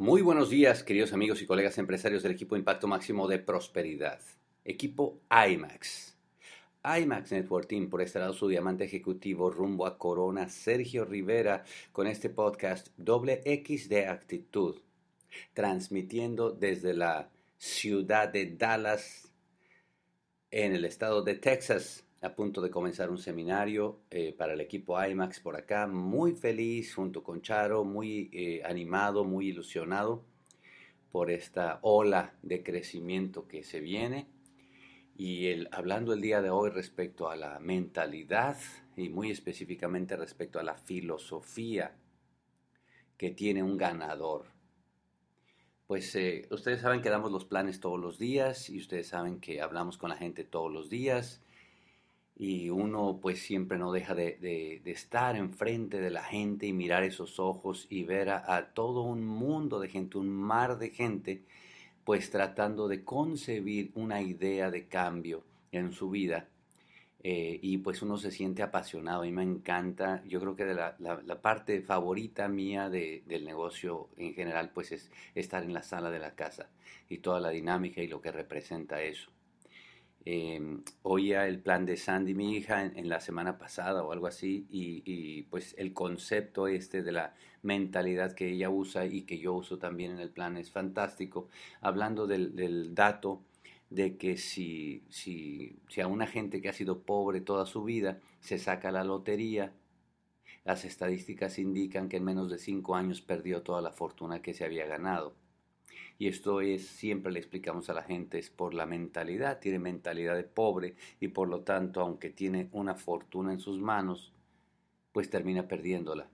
Muy buenos días, queridos amigos y colegas empresarios del equipo Impacto Máximo de Prosperidad, equipo IMAX. IMAX Network Team, por este lado su diamante ejecutivo rumbo a Corona, Sergio Rivera, con este podcast Doble X de Actitud, transmitiendo desde la ciudad de Dallas, en el estado de Texas, a punto de comenzar un seminario eh, para el equipo IMAX por acá, muy feliz junto con Charo, muy eh, animado, muy ilusionado por esta ola de crecimiento que se viene. Y el, hablando el día de hoy respecto a la mentalidad y muy específicamente respecto a la filosofía que tiene un ganador. Pues eh, ustedes saben que damos los planes todos los días y ustedes saben que hablamos con la gente todos los días y uno pues siempre no deja de, estar enfrente de la gente y mirar esos ojos y ver a, todo un mundo de gente, un mar de gente, pues tratando de concebir una idea de cambio en su vida. Eh, y pues uno se siente apasionado y me encanta, yo creo que de la, la, parte favorita mía del negocio en general pues es estar en la sala de la casa y toda la dinámica y lo que representa eso eh, oía el plan de Sandy, mi hija, en, la semana pasada o algo así, y, pues el concepto este de la mentalidad que ella usa y que yo uso también en el plan es fantástico, hablando del, dato de que si, si, si a una gente que ha sido pobre toda su vida se saca la lotería, las estadísticas indican que en menos de cinco años perdió toda la fortuna que se había ganado. Y esto es, siempre le explicamos a la gente, es por la mentalidad, tiene mentalidad de pobre y por lo tanto, aunque tiene una fortuna en sus manos, pues termina perdiéndola.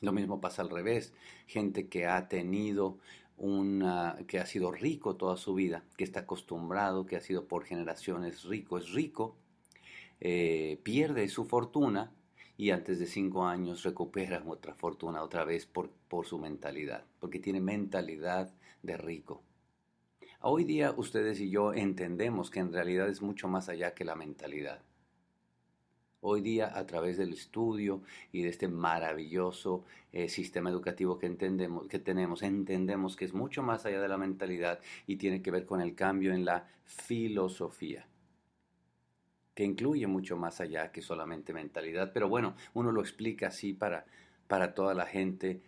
Lo mismo pasa al revés, gente que ha tenido una, que ha sido rico toda su vida, que está acostumbrado, que ha sido por generaciones rico, es rico, eh, pierde su fortuna y antes de cinco años recupera otra fortuna otra vez por, por su mentalidad, porque tiene mentalidad de rico. Hoy día ustedes y yo entendemos que en realidad es mucho más allá que la mentalidad. Hoy día, a través del estudio y de este maravilloso eh, sistema educativo que, entendemos, que tenemos, entendemos que es mucho más allá de la mentalidad y tiene que ver con el cambio en la filosofía que incluye mucho más allá que solamente mentalidad. Pero bueno, uno lo explica así para, para toda la gente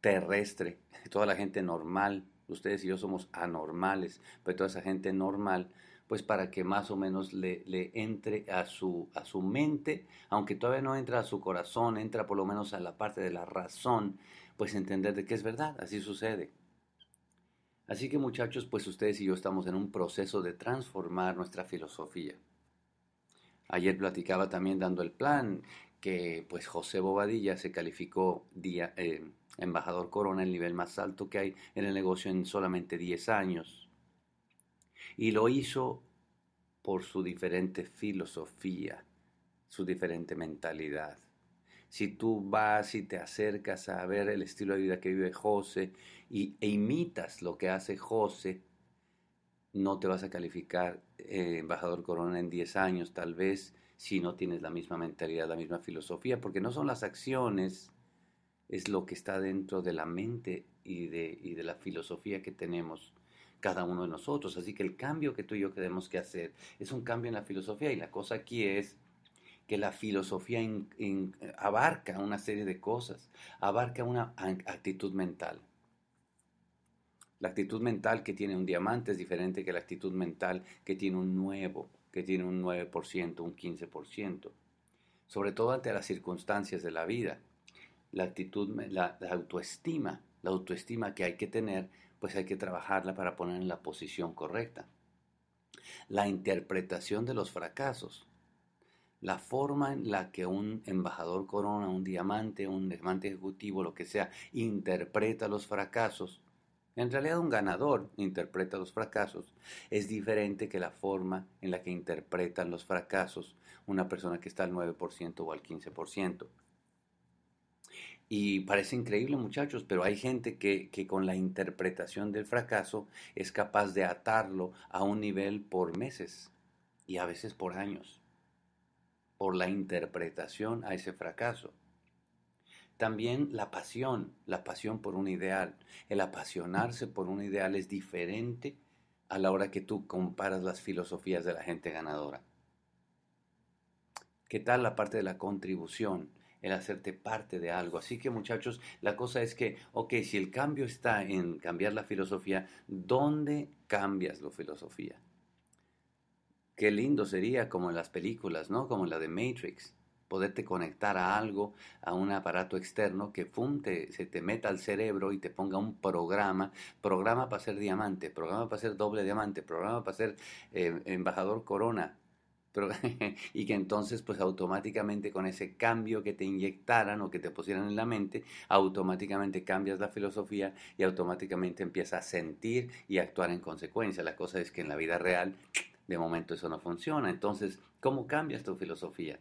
terrestre, toda la gente normal. Ustedes y yo somos anormales, pero toda esa gente normal, pues para que más o menos le, le entre a su, a su mente, aunque todavía no entra a su corazón, entra por lo menos a la parte de la razón, pues entender de que es verdad, así sucede. Así que muchachos, pues ustedes y yo estamos en un proceso de transformar nuestra filosofía. Ayer platicaba también dando el plan que pues José Bobadilla se calificó día, eh, embajador corona, el nivel más alto que hay en el negocio en solamente 10 años. Y lo hizo por su diferente filosofía, su diferente mentalidad. Si tú vas y te acercas a ver el estilo de vida que vive José y, e imitas lo que hace José, no te vas a calificar eh, embajador corona en 10 años, tal vez, si no tienes la misma mentalidad, la misma filosofía, porque no son las acciones, es lo que está dentro de la mente y de, y de la filosofía que tenemos cada uno de nosotros. Así que el cambio que tú y yo tenemos que hacer es un cambio en la filosofía y la cosa aquí es que la filosofía abarca una serie de cosas, abarca una actitud mental. La actitud mental que tiene un diamante es diferente que la actitud mental que tiene un nuevo, que tiene un 9%, un 15%. Sobre todo ante las circunstancias de la vida. La actitud, la, autoestima, la autoestima que hay que tener, pues hay que trabajarla para poner en la posición correcta. La interpretación de los fracasos. La forma en la que un embajador corona, un diamante, un diamante ejecutivo, lo que sea, interpreta los fracasos en realidad un ganador interpreta los fracasos. Es diferente que la forma en la que interpretan los fracasos una persona que está al 9% o al 15%. Y parece increíble muchachos, pero hay gente que, que, con la interpretación del fracaso es capaz de atarlo a un nivel por meses y a veces por años, por la interpretación a ese fracaso. También la pasión, la pasión por un ideal. El apasionarse por un ideal es diferente a la hora que tú comparas las filosofías de la gente ganadora. ¿Qué tal la parte de la contribución? El hacerte parte de algo. Así que muchachos, la cosa es que, ok, si el cambio está en cambiar la filosofía, ¿dónde cambias la filosofía? Qué lindo sería como en las películas, ¿no? Como en la de Matrix poderte conectar a algo, a un aparato externo que se te meta al cerebro y te ponga un programa, programa para ser diamante, programa para ser doble diamante, programa para ser eh, embajador corona, y que entonces pues automáticamente con ese cambio que te inyectaran o que te pusieran en la mente, automáticamente cambias la filosofía y automáticamente empiezas a sentir y actuar en consecuencia. La cosa es que en la vida real de momento eso no funciona. Entonces, ¿cómo cambias tu filosofía?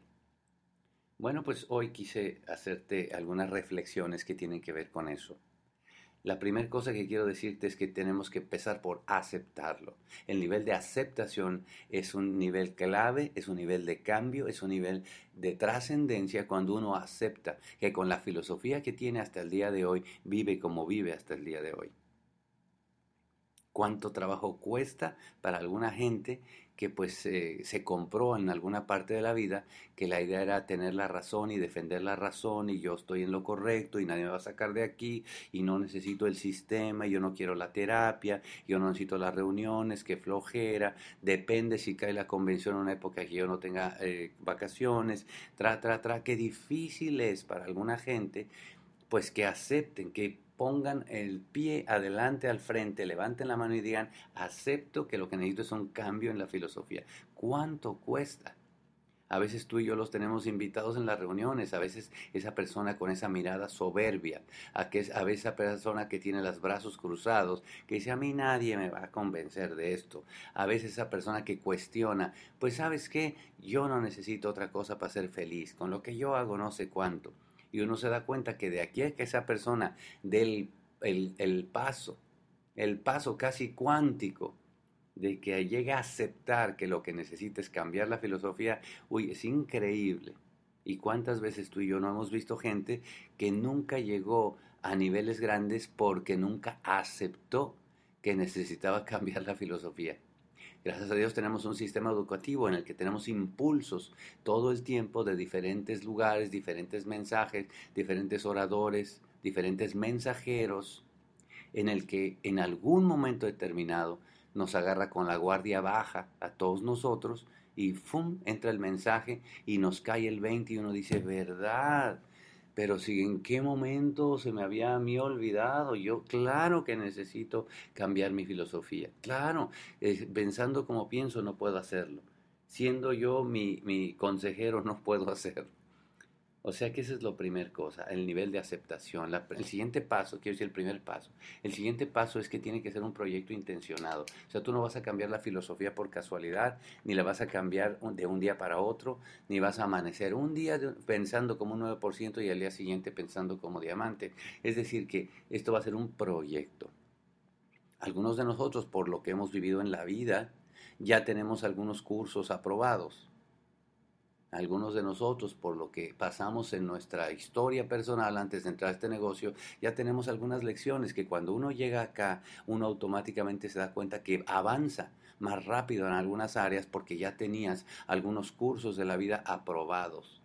Bueno, pues hoy quise hacerte algunas reflexiones que tienen que ver con eso. La primera cosa que quiero decirte es que tenemos que empezar por aceptarlo. El nivel de aceptación es un nivel clave, es un nivel de cambio, es un nivel de trascendencia cuando uno acepta que con la filosofía que tiene hasta el día de hoy vive como vive hasta el día de hoy. Cuánto trabajo cuesta para alguna gente que pues eh, se compró en alguna parte de la vida que la idea era tener la razón y defender la razón y yo estoy en lo correcto y nadie me va a sacar de aquí y no necesito el sistema, y yo no quiero la terapia, yo no necesito las reuniones, que flojera, depende si cae la convención en una época que yo no tenga eh, vacaciones, tra, tra, tra, qué difícil es para alguna gente pues que acepten, que pongan el pie adelante al frente, levanten la mano y digan, acepto que lo que necesito es un cambio en la filosofía. ¿Cuánto cuesta? A veces tú y yo los tenemos invitados en las reuniones, a veces esa persona con esa mirada soberbia, a, que, a veces esa persona que tiene los brazos cruzados, que dice a mí nadie me va a convencer de esto, a veces esa persona que cuestiona, pues sabes qué, yo no necesito otra cosa para ser feliz, con lo que yo hago no sé cuánto y uno se da cuenta que de aquí a que esa persona dé el, paso, el paso casi cuántico, de que llegue a aceptar que lo que necesita es cambiar la filosofía, uy, es increíble. ¿Y cuántas veces tú y yo no hemos visto gente que nunca llegó a niveles grandes porque nunca aceptó que necesitaba cambiar la filosofía? Gracias a Dios tenemos un sistema educativo en el que tenemos impulsos todo el tiempo de diferentes lugares, diferentes mensajes, diferentes oradores, diferentes mensajeros, en el que en algún momento determinado nos agarra con la guardia baja a todos nosotros y ¡fum! entra el mensaje y nos cae el 20 y uno dice, verdad, pero si en qué momento se me había a mí olvidado, yo claro que necesito cambiar mi filosofía, claro, pensando como pienso no puedo hacerlo, siendo yo mi, mi consejero no puedo hacerlo. O sea que esa es la primera cosa, el nivel de aceptación. el siguiente paso, quiero decir el primer paso, el siguiente paso es que tiene que ser un proyecto intencionado. O sea, tú no vas a cambiar la filosofía por casualidad, ni la vas a cambiar de un día para otro, ni vas a amanecer un día pensando como un 9% y al día siguiente pensando como diamante. Es decir, que esto va a ser un proyecto. Algunos de nosotros, por lo que hemos vivido en la vida, ya tenemos algunos cursos aprobados algunos de nosotros, por lo que pasamos en nuestra historia personal antes de entrar a este negocio, ya tenemos algunas lecciones que cuando uno llega acá, uno automáticamente se da cuenta que avanza más rápido en algunas áreas porque ya tenías algunos cursos de la vida aprobados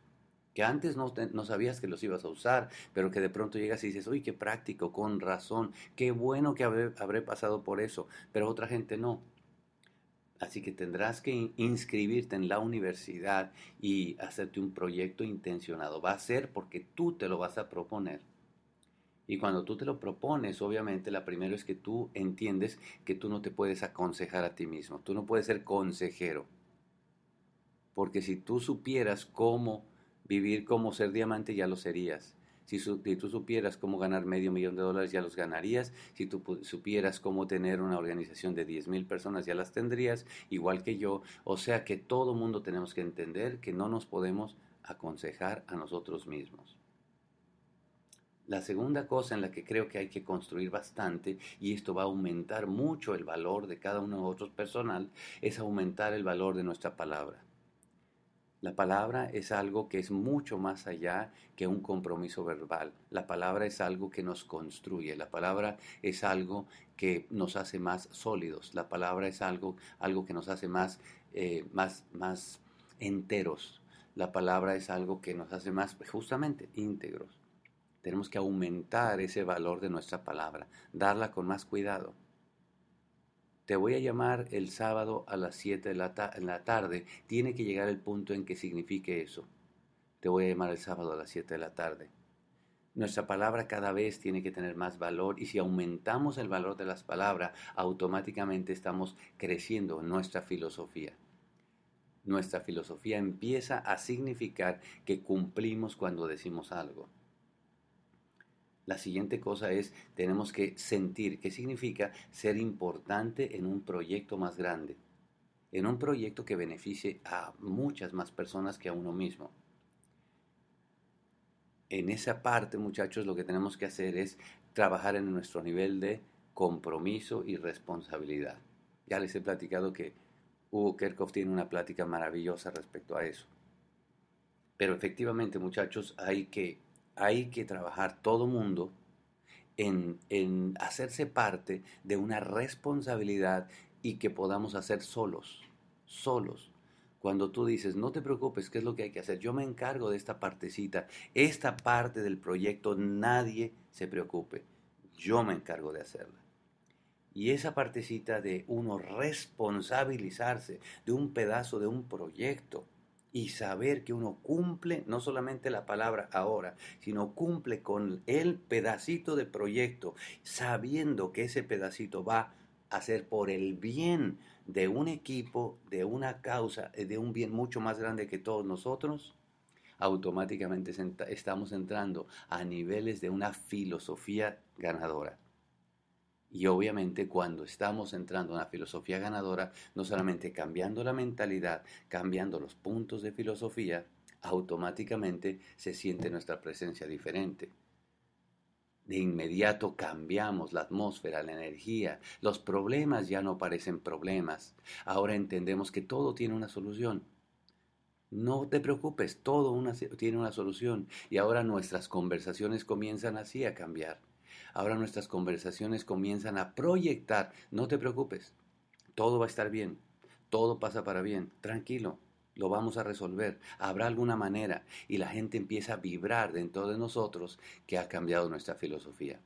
que antes no, no, sabías que los ibas a usar, pero que de pronto llegas y dices, uy, qué práctico, con razón, qué bueno que habré pasado por eso, pero otra gente no. Así que tendrás que inscribirte en la universidad y hacerte un proyecto intencionado. Va a ser porque tú te lo vas a proponer. Y cuando tú te lo propones, obviamente, la primera es que tú entiendes que tú no te puedes aconsejar a ti mismo. Tú no puedes ser consejero. Porque si tú supieras cómo vivir como ser diamante, ya lo serías. Si, tú supieras cómo ganar medio millón de dólares, ya los ganarías. Si tú supieras cómo tener una organización de 10 mil personas, ya las tendrías, igual que yo. O sea que todo mundo tenemos que entender que no nos podemos aconsejar a nosotros mismos. La segunda cosa en la que creo que hay que construir bastante, y esto va a aumentar mucho el valor de cada uno de nosotros personal, es aumentar el valor de nuestra palabra. La palabra es algo que es mucho más allá que un compromiso verbal. La palabra es algo que nos construye. La palabra es algo que nos hace más sólidos. La palabra es algo, algo que nos hace más, eh, más, más enteros. La palabra es algo que nos hace más justamente íntegros. Tenemos que aumentar ese valor de nuestra palabra, darla con más cuidado. Te voy a llamar el sábado a las 7 de la, la tarde. Tiene que llegar el punto en que signifique eso. Te voy a llamar el sábado a las 7 de la tarde. Nuestra palabra cada vez tiene que tener más valor y si aumentamos el valor de las palabras, automáticamente estamos creciendo en nuestra filosofía. Nuestra filosofía empieza a significar que cumplimos cuando decimos algo. La siguiente cosa es, tenemos que sentir, ¿qué significa ser importante en un proyecto más grande? En un proyecto que beneficie a muchas más personas que a uno mismo. En esa parte, muchachos, lo que tenemos que hacer es trabajar en nuestro nivel de compromiso y responsabilidad. Ya les he platicado que Hugo Kerkhoff tiene una plática maravillosa respecto a eso. Pero efectivamente, muchachos, hay que hay que trabajar todo mundo en, en hacerse parte de una responsabilidad y que podamos hacer solos, solos. Cuando tú dices, no te preocupes, ¿qué es lo que hay que hacer? Yo me encargo de esta partecita, esta parte del proyecto, nadie se preocupe, yo me encargo de hacerla. Y esa partecita de uno responsabilizarse de un pedazo de un proyecto, y saber que uno cumple no solamente la palabra ahora, sino cumple con el pedacito de proyecto, sabiendo que ese pedacito va a ser por el bien de un equipo, de una causa, de un bien mucho más grande que todos nosotros, automáticamente estamos entrando a niveles de una filosofía ganadora. Y obviamente cuando estamos entrando en una filosofía ganadora, no solamente cambiando la mentalidad, cambiando los puntos de filosofía, automáticamente se siente nuestra presencia diferente. De inmediato cambiamos la atmósfera, la energía, los problemas ya no parecen problemas. Ahora entendemos que todo tiene una solución. No te preocupes, todo tiene una solución. Y ahora nuestras conversaciones comienzan así a cambiar. Ahora nuestras conversaciones comienzan a proyectar. No te preocupes, todo va a estar bien, todo pasa para bien, tranquilo, lo vamos a resolver. Habrá alguna manera y la gente empieza a vibrar dentro de nosotros que ha cambiado nuestra filosofía.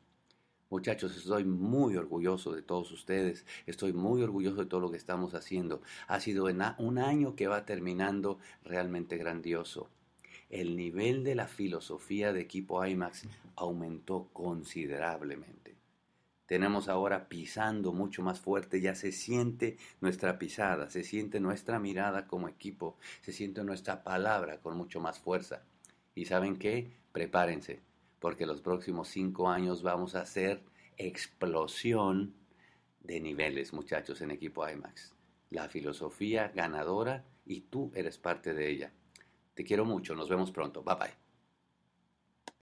Muchachos, estoy muy orgulloso de todos ustedes, estoy muy orgulloso de todo lo que estamos haciendo. Ha sido un año que va terminando realmente grandioso el nivel de la filosofía de equipo IMAX aumentó considerablemente. Tenemos ahora pisando mucho más fuerte, ya se siente nuestra pisada, se siente nuestra mirada como equipo, se siente nuestra palabra con mucho más fuerza. Y saben qué, prepárense, porque los próximos cinco años vamos a hacer explosión de niveles, muchachos, en equipo IMAX. La filosofía ganadora y tú eres parte de ella. Te quiero mucho, nos vemos pronto. Bye bye.